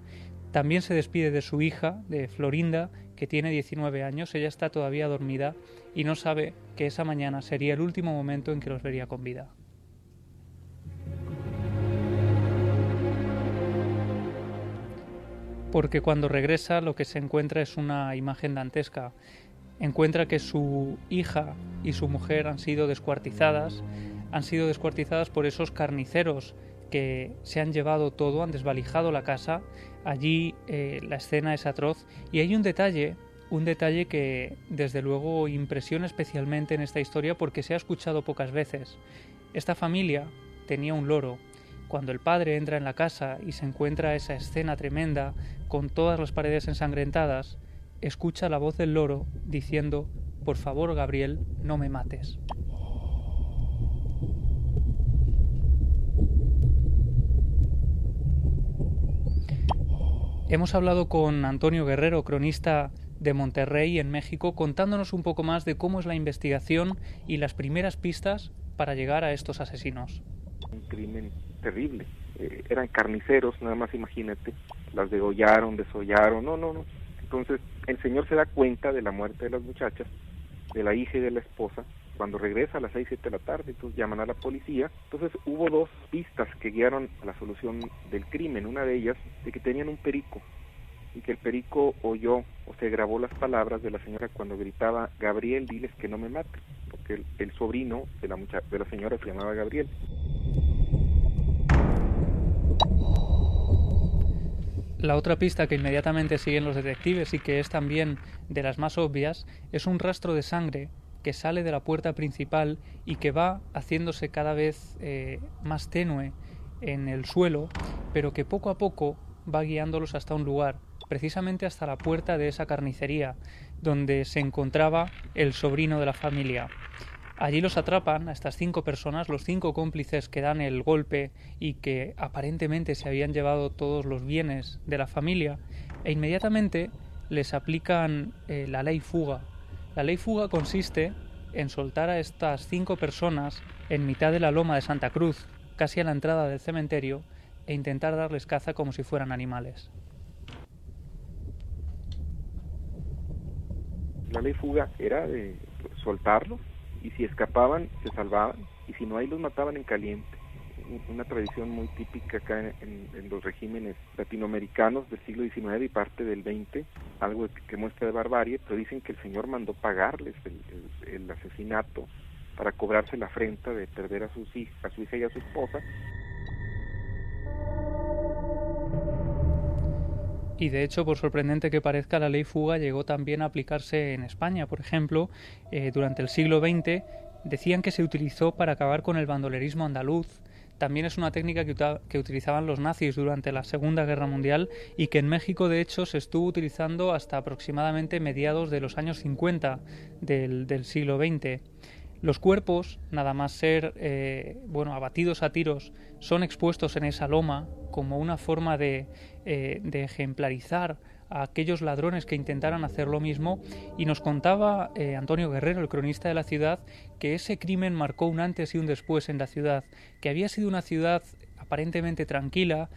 también se despide de su hija, de Florinda, que tiene 19 años, ella está todavía dormida y no sabe que esa mañana sería el último momento en que los vería con vida. Porque cuando regresa lo que se encuentra es una imagen dantesca. Encuentra que su hija y su mujer han sido descuartizadas, han sido descuartizadas por esos carniceros que se han llevado todo, han desvalijado la casa Allí eh, la escena es atroz y hay un detalle, un detalle que desde luego impresiona especialmente en esta historia porque se ha escuchado pocas veces. Esta familia tenía un loro. Cuando el padre entra en la casa y se encuentra esa escena tremenda con todas las paredes ensangrentadas, escucha la voz del loro diciendo, por favor Gabriel, no me mates. Hemos hablado con Antonio Guerrero, cronista de Monterrey, en México, contándonos un poco más de cómo es la investigación y las primeras pistas para llegar a estos asesinos. Un crimen terrible. Eh, eran carniceros, nada más imagínate. Las degollaron, desollaron. No, no, no. Entonces, el señor se da cuenta de la muerte de las muchachas, de la hija y de la esposa, cuando regresa a las 6, 7 de la tarde, entonces llaman a la policía. Entonces hubo dos pistas que guiaron a la solución del crimen. Una de ellas, de que tenían un perico y que el perico oyó o se grabó las palabras de la señora cuando gritaba, Gabriel, diles que no me mate, porque el, sobrino de la, de la señora se llamaba Gabriel. La otra pista que inmediatamente siguen los detectives y que es también de las más obvias es un rastro de sangre que sale de la puerta principal y que va haciéndose cada vez eh, más tenue en el suelo, pero que poco a poco va guiándolos hasta un lugar, precisamente hasta la puerta de esa carnicería, donde se encontraba el sobrino de la familia. Allí los atrapan a estas cinco personas, los cinco cómplices que dan el golpe y que aparentemente se habían llevado todos los bienes de la familia, e inmediatamente les aplican eh, la ley fuga. La ley fuga consiste en soltar a estas cinco personas en mitad de la loma de Santa Cruz, casi a la entrada del cementerio, e intentar darles caza como si fueran animales. La ley fuga era de soltarlos y si escapaban se salvaban y si no ahí los mataban en caliente una tradición muy típica acá en, los regímenes latinoamericanos del siglo XIX y parte del XX, algo que, muestra de barbarie, pero dicen que el Señor mandó pagarles el, asesinato para cobrarse la afrenta de perder a, sus a su hija y a su esposa. Y de hecho, por sorprendente que parezca, la ley fuga llegó también a aplicarse en España. Por ejemplo, eh, durante el siglo XX decían que se utilizó para acabar con el bandolerismo andaluz. También es una técnica que, utilizaban los nazis durante la Segunda Guerra Mundial y que en México de hecho se estuvo utilizando hasta aproximadamente mediados de los años 50 del, siglo XX. Los cuerpos, nada más ser eh, bueno, abatidos a tiros, son expuestos en esa loma como una forma de, eh, de ejemplarizar a aquellos ladrones que intentaran hacer lo mismo y nos contaba eh, Antonio Guerrero, el cronista de la ciudad, que ese crimen marcó un antes y un después en la ciudad, que había sido una ciudad aparentemente tranquila,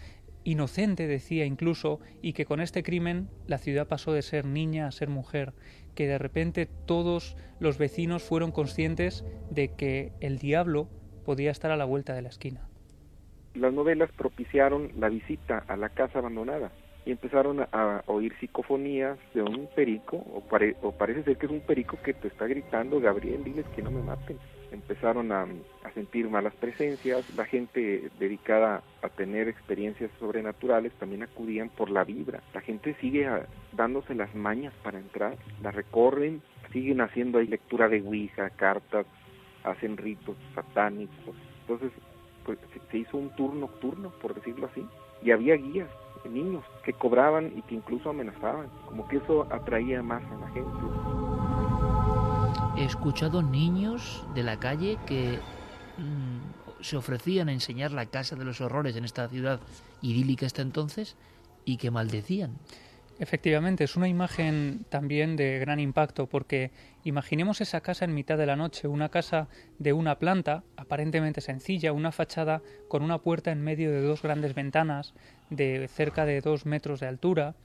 inocente decía incluso, y que con este crimen la ciudad pasó de ser niña a ser mujer, que de repente todos los vecinos fueron conscientes de que el diablo podía estar a la vuelta de la esquina. Las novelas propiciaron la visita a la casa abandonada y empezaron a, oír psicofonías de un perico, o, parece ser que es un perico que te está gritando, Gabriel, diles que no me maten. Empezaron a, sentir malas presencias, la gente dedicada a tener experiencias sobrenaturales también acudían por la vibra. La gente sigue dándose las mañas para entrar, la recorren, siguen haciendo ahí lectura de Ouija, cartas, hacen ritos satánicos. Entonces, pues se hizo un tour nocturno, por decirlo así, y había guías niños que cobraban y que incluso amenazaban, como que eso atraía más a la gente. He escuchado niños de la calle que mm, se ofrecían a enseñar la casa de los horrores en esta ciudad idílica hasta entonces y que maldecían. Efectivamente, es una imagen también de gran impacto porque imaginemos esa casa en mitad de la noche, una casa de una planta, aparentemente sencilla, una fachada con una puerta en medio de dos grandes ventanas de cerca de dos metros de altura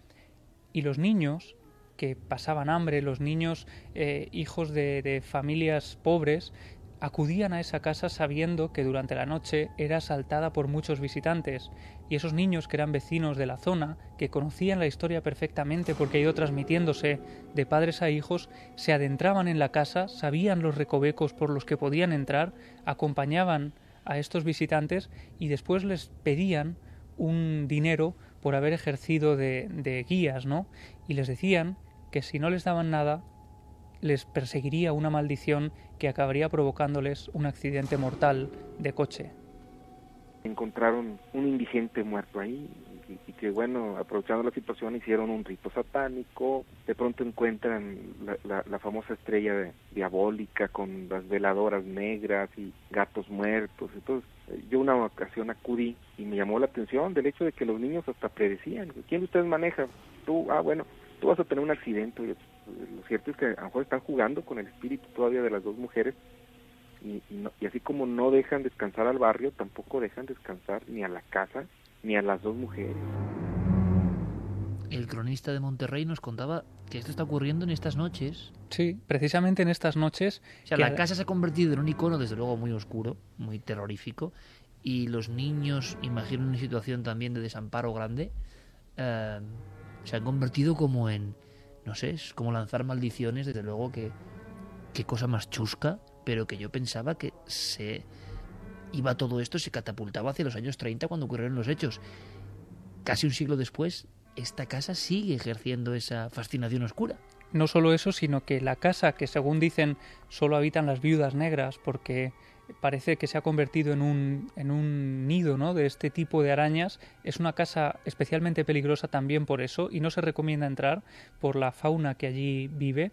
y los niños que pasaban hambre, los niños eh, hijos de familias pobres, acudían a esa casa sabiendo que durante la noche era asaltada por muchos visitantes, y esos niños que eran vecinos de la zona, que conocían la historia perfectamente porque ha ido transmitiéndose de padres a hijos, se adentraban en la casa, sabían los recovecos por los que podían entrar, acompañaban a estos visitantes y después les pedían un dinero por haber ejercido de, de guías, ¿no? Y les decían que si no les daban nada, les perseguiría una maldición que acabaría provocándoles un accidente mortal de coche. Encontraron un indigente muerto ahí y, que bueno, aprovechando la situación hicieron un rito satánico, de pronto encuentran la, famosa estrella diabólica con las veladoras negras y gatos muertos, entonces eh, yo una ocasión acudí y me llamó la atención del hecho de que los niños hasta predecían, ¿quién de ustedes maneja? Tú, ah bueno, tú vas a tener un accidente, lo cierto es que a lo mejor están jugando con el espíritu todavía de las dos mujeres y, y, así como no dejan descansar al barrio, tampoco dejan descansar ni a la casa ni a las dos mujeres. El cronista de Monterrey nos contaba que esto está ocurriendo en estas noches. Sí, precisamente en estas noches. O sea, la casa se ha convertido en un icono, desde luego, muy oscuro, muy terrorífico, y los niños, imagino una situación también de desamparo grande, eh, se han convertido como en, no sé, es como lanzar maldiciones, desde luego que qué cosa más chusca, pero que yo pensaba que se iba todo esto, se catapultaba hacia los años 30 cuando ocurrieron los hechos. Casi un siglo después, esta casa sigue ejerciendo esa fascinación oscura. No solo eso, sino que la casa, que según dicen solo habitan las viudas negras, porque parece que se ha convertido en un, en un nido ¿no? de este tipo de arañas, es una casa especialmente peligrosa también por eso y no se recomienda entrar por la fauna que allí vive.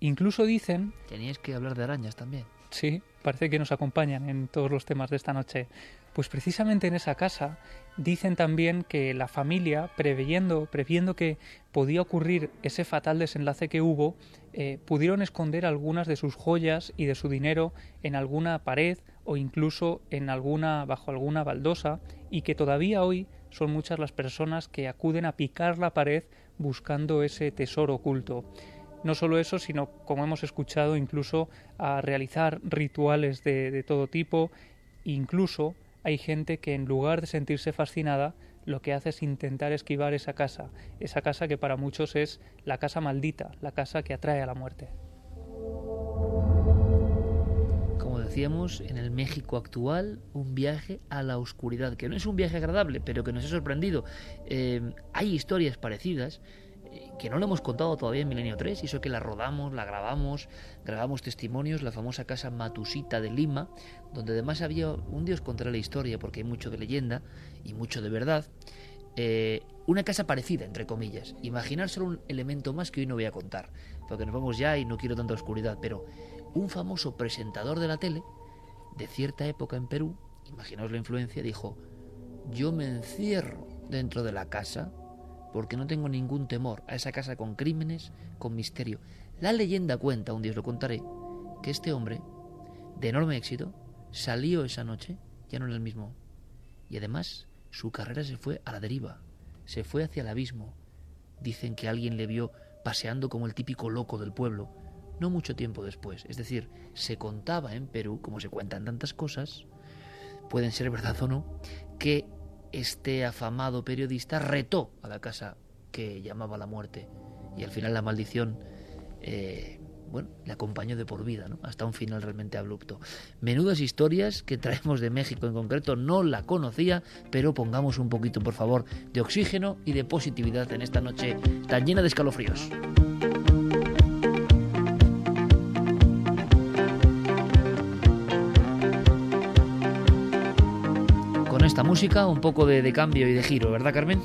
Incluso dicen... Teníais que hablar de arañas también. Sí, parece que nos acompañan en todos los temas de esta noche. Pues precisamente en esa casa dicen también que la familia, previendo, previendo que podía ocurrir ese fatal desenlace que hubo, eh, pudieron esconder algunas de sus joyas y de su dinero en alguna pared o incluso en alguna bajo alguna baldosa y que todavía hoy son muchas las personas que acuden a picar la pared buscando ese tesoro oculto. No solo eso, sino, como hemos escuchado, incluso a realizar rituales de, todo tipo. Incluso hay gente que en lugar de sentirse fascinada, lo que hace es intentar esquivar esa casa, esa casa que para muchos es la casa maldita, la casa que atrae a la muerte. Como decíamos, en el México actual, un viaje a la oscuridad, que no es un viaje agradable, pero que nos ha sorprendido. Eh, hay historias parecidas que no lo hemos contado todavía en Milenio 3, y eso que la rodamos, la grabamos, grabamos testimonios, la famosa casa Matusita de Lima, donde además había un Dios contra la historia, porque hay mucho de leyenda y mucho de verdad. Eh, una casa parecida, entre comillas. Imaginárselo un elemento más que hoy no voy a contar, porque nos vamos ya y no quiero tanta oscuridad, pero un famoso presentador de la tele, de cierta época en Perú, imaginaos la influencia, dijo, yo me encierro dentro de la casa porque no tengo ningún temor a esa casa con crímenes, con misterio. La leyenda cuenta, un día os lo contaré, que este hombre, de enorme éxito, salió esa noche, ya no era el mismo. Y además, su carrera se fue a la deriva, se fue hacia el abismo. Dicen que alguien le vio paseando como el típico loco del pueblo, no mucho tiempo después. Es decir, se contaba en Perú, como se cuentan tantas cosas, pueden ser verdad o no, que este afamado periodista retó a la casa que llamaba la muerte y al final la maldición eh, bueno, le acompañó de por vida, hasta un final realmente abrupto. Menudas historias que traemos de México en concreto, no la conocía, pero pongamos un poquito, por favor, de oxígeno y de positividad en esta noche tan llena de escalofríos. Esta música un poco de, cambio y de giro, ¿verdad Carmen?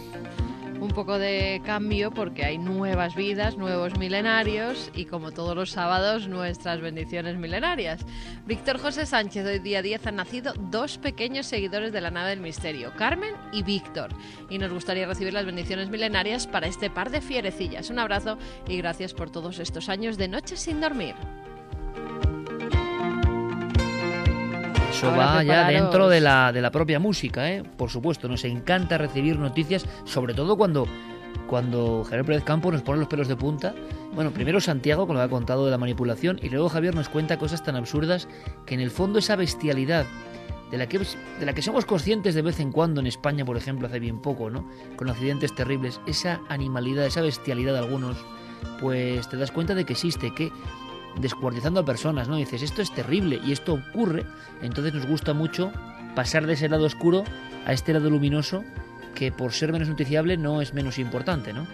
un poco de cambio porque hay nuevas vidas, nuevos milenarios y como todos los sábados nuestras bendiciones milenarias. Víctor José Sánchez, hoy día 10 han nacido dos pequeños seguidores de la nave del misterio, Carmen y Víctor. Y nos gustaría recibir las bendiciones milenarias para este par de fierecillas. Un abrazo y gracias por todos estos años de noches sin dormir. Eso va ya dentro de la, de la propia música, ¿eh? Por supuesto, nos encanta recibir noticias, sobre todo cuando, cuando Javier Pérez Campo nos pone los pelos de punta. Bueno, primero Santiago, con lo que ha contado de la manipulación, y luego Javier nos cuenta cosas tan absurdas que en el fondo esa bestialidad de la, que, de la que somos conscientes de vez en cuando en España, por ejemplo, hace bien poco, ¿no? Con accidentes terribles, esa animalidad, esa bestialidad de algunos, pues te das cuenta de que existe, que descuartizando a personas, ¿no? dices, esto es terrible y esto ocurre, entonces nos gusta mucho pasar de ese lado oscuro a este lado luminoso que por ser menos noticiable no es menos importante, ¿no?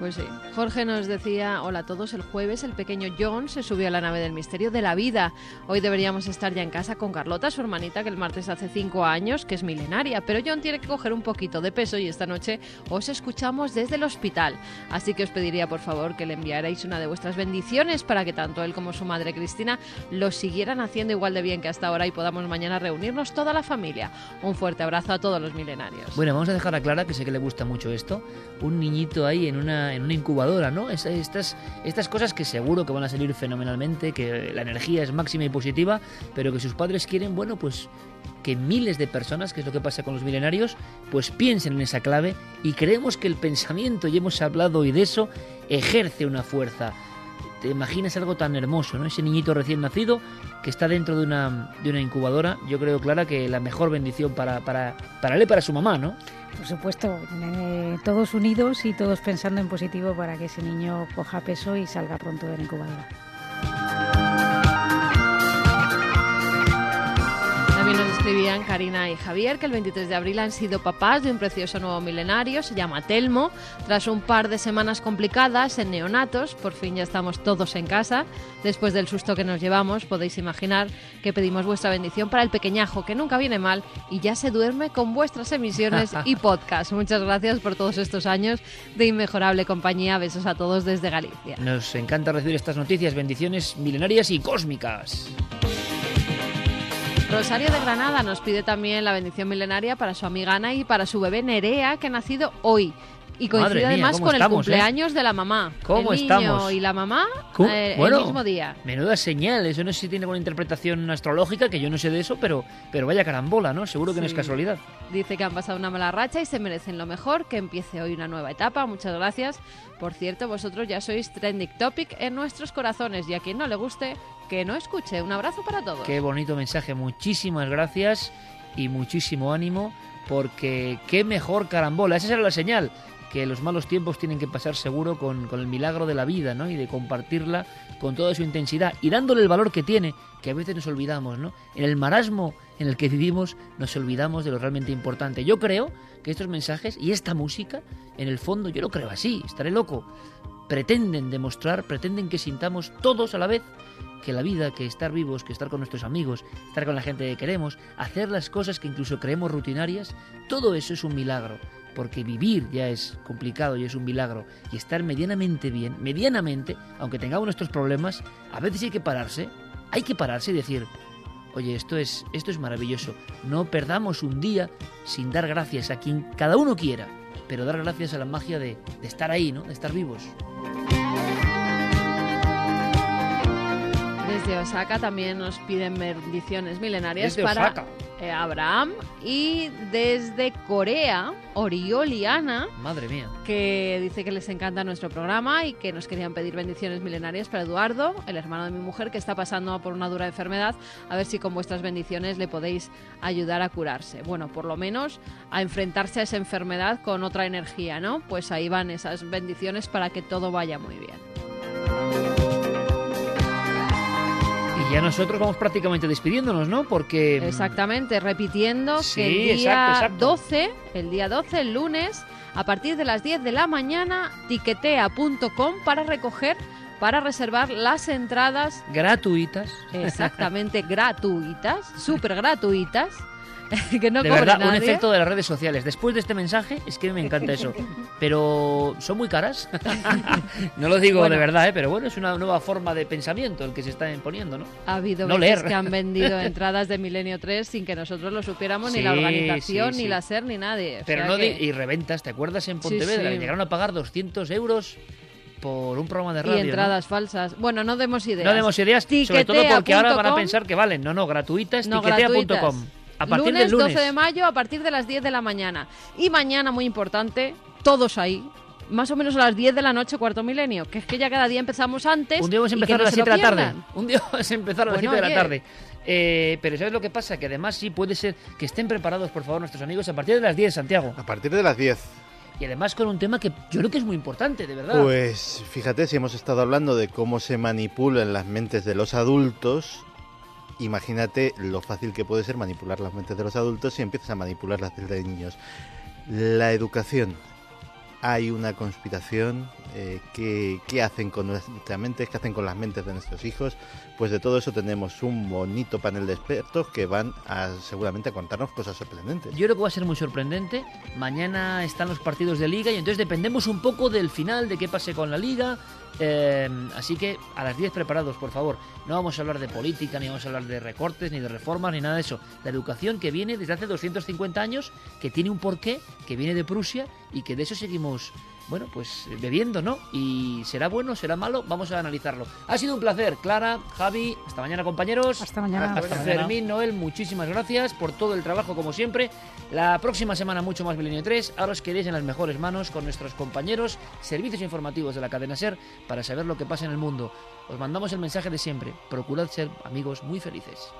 Pues sí. Jorge nos decía, hola a todos, el jueves el pequeño John se subió a la nave del misterio de la vida. Hoy deberíamos estar ya en casa con Carlota, su hermanita, que el martes hace cinco años, que es milenaria, pero John tiene que coger un poquito de peso y esta noche os escuchamos desde el hospital. Así que os pediría por favor que le enviarais una de vuestras bendiciones para que tanto él como su madre Cristina lo siguieran haciendo igual de bien que hasta ahora y podamos mañana reunirnos toda la familia. Un fuerte abrazo a todos los milenarios. Bueno, vamos a dejar a Clara, que sé que le gusta mucho esto, un niñito ahí en una en una incubadora, ¿no? Estas, estas cosas que seguro que van a salir fenomenalmente, que la energía es máxima y positiva, pero que sus padres quieren, bueno, pues que miles de personas, que es lo que pasa con los milenarios, pues piensen en esa clave y creemos que el pensamiento, y hemos hablado hoy de eso, ejerce una fuerza. Te imaginas algo tan hermoso, ¿no? Ese niñito recién nacido que está dentro de una, de una incubadora. Yo creo, Clara, que la mejor bendición para, para, para él y para su mamá, ¿no? Por supuesto, todos unidos y todos pensando en positivo para que ese niño coja peso y salga pronto de la incubadora. Escribían Karina y Javier que el 23 de abril han sido papás de un precioso nuevo milenario, se llama Telmo. Tras un par de semanas complicadas en neonatos, por fin ya estamos todos en casa. Después del susto que nos llevamos, podéis imaginar que pedimos vuestra bendición para el pequeñajo, que nunca viene mal y ya se duerme con vuestras emisiones y *laughs* podcast. Muchas gracias por todos estos años de inmejorable compañía. Besos a todos desde Galicia. Nos encanta recibir estas noticias, bendiciones milenarias y cósmicas. Rosario de Granada nos pide también la bendición milenaria para su amiga Ana y para su bebé Nerea, que ha nacido hoy. Y coincide además con el eh? cumpleaños de la mamá. ¿Cómo el niño y la mamá eh, el mismo día. Menuda señal. Eso no sé si tiene alguna interpretación astrológica, que yo no sé de eso, pero, pero vaya carambola, ¿no? Seguro que no es casualidad. Dice que han pasado una mala racha y se merecen lo mejor, que empiece hoy una nueva etapa. Muchas gracias. Por cierto, vosotros ya sois trending topic en nuestros corazones y a quien no le guste, que no escuche. Un abrazo para todos. Qué bonito mensaje. Muchísimas gracias y muchísimo ánimo porque qué mejor carambola. Esa era la señal que los malos tiempos tienen que pasar seguro con, el milagro de la vida, ¿no? Y de compartirla con toda su intensidad y dándole el valor que tiene, que a veces nos olvidamos, ¿no? En el marasmo en el que vivimos nos olvidamos de lo realmente importante. Yo creo que estos mensajes y esta música, en el fondo, yo lo creo así, estaré loco, pretenden demostrar, pretenden que sintamos todos a la vez que la vida, que estar vivos, que estar con nuestros amigos, estar con la gente que queremos, hacer las cosas que incluso creemos rutinarias, todo eso es un milagro porque vivir ya es complicado y es un milagro, y estar medianamente bien, medianamente, aunque tengamos nuestros problemas, a veces hay que pararse, hay que pararse y decir, oye, esto es, esto es maravilloso, no perdamos un día sin dar gracias a quien cada uno quiera, pero dar gracias a la magia de, estar ahí, ¿no? de estar vivos. Desde Osaka también nos piden bendiciones milenarias para eh, Abraham y desde Corea, Orioliana. Madre mía. Que dice que les encanta nuestro programa y que nos querían pedir bendiciones milenarias para Eduardo, el hermano de mi mujer, que está pasando por una dura enfermedad. A ver si con vuestras bendiciones le podéis ayudar a curarse. Bueno, por lo menos a enfrentarse a esa enfermedad con otra energía, ¿no? Pues ahí van esas bendiciones para que todo vaya muy bien ya nosotros vamos prácticamente despidiéndonos, ¿no? Porque... Mm, Exactamente, repitiendo que el día 12, el día 12, el lunes, a partir de las 10 de la mañana, tiquetea.com para recoger para reservar las entradas gratuitas. Exactamente, *laughs* gratuitas, súper gratuitas *laughs* que no de verdad, un efecto de las redes sociales. Después de este mensaje, es que me encanta eso. Pero son muy caras. *laughs* no lo digo de verdad, ¿eh? pero bueno, es una nueva forma de pensamiento el que se está imponiendo, ¿no? Ha habido veces que han vendido *laughs* entradas de Milenio 3 sin que nosotros lo supiéramos, ni la organización, ni la SER, ni nadie. pero no y reventas, ¿te acuerdas en Pontevedra? Llegaron a pagar 200 euros por un programa de radio. Y entradas falsas. Bueno, no demos ideas. No demos ideas, sobre todo porque ahora van a pensar que valen. No, no, gratuitas, no, tiquetea.com. A partir lunes, del lunes 12 de mayo a partir de las 10 de la mañana. Y mañana, muy importante, todos ahí, más o menos a las 10 de la noche, cuarto milenio, que es que ya cada día empezamos antes. Un día vamos a empezar a las 7 de la tarde. Un día vamos a empezar a las 7 de la tarde. Eh, pero ¿sabes lo que pasa? Que además sí puede ser que estén preparados, por favor, nuestros amigos, a partir de las 10, Santiago. A partir de las 10. Y además con un tema que yo creo que es muy importante, de verdad. Pues fíjate, si hemos estado hablando de cómo se manipulan las mentes de los adultos, imagínate lo fácil que puede ser manipular las mentes de los adultos si empiezas a manipular las de niños. La educación. Hay una conspiración eh, hacen con nuestras mentes, que hacen con las mentes de nuestros hijos. Pues de todo eso tenemos un bonito panel de expertos que van a seguramente a contarnos cosas sorprendentes. Yo creo que va a ser muy sorprendente. Mañana están los partidos de liga y entonces dependemos un poco del final, de qué pase con la liga, Em, así que a las 10 preparados, por favor. No vamos a hablar de política, ni vamos a hablar de recortes, ni de reformas, ni nada de eso. La educación que viene desde hace 250 años, que tiene un porqué, que viene de Prusia y que de eso seguimos bueno, pues bebiendo, ¿no? Y será bueno, será malo, vamos a analizarlo. Ha sido un placer, Clara, Javi, hasta mañana compañeros. Hasta mañana. Hasta, Fermín, Noel, muchísimas gracias por todo el trabajo como siempre. La próxima semana mucho más Milenio 3. Ahora os queréis en las mejores manos con nuestros compañeros, servicios informativos de la cadena SER para saber lo que pasa en el mundo. Os mandamos el mensaje de siempre, procurad ser amigos muy felices.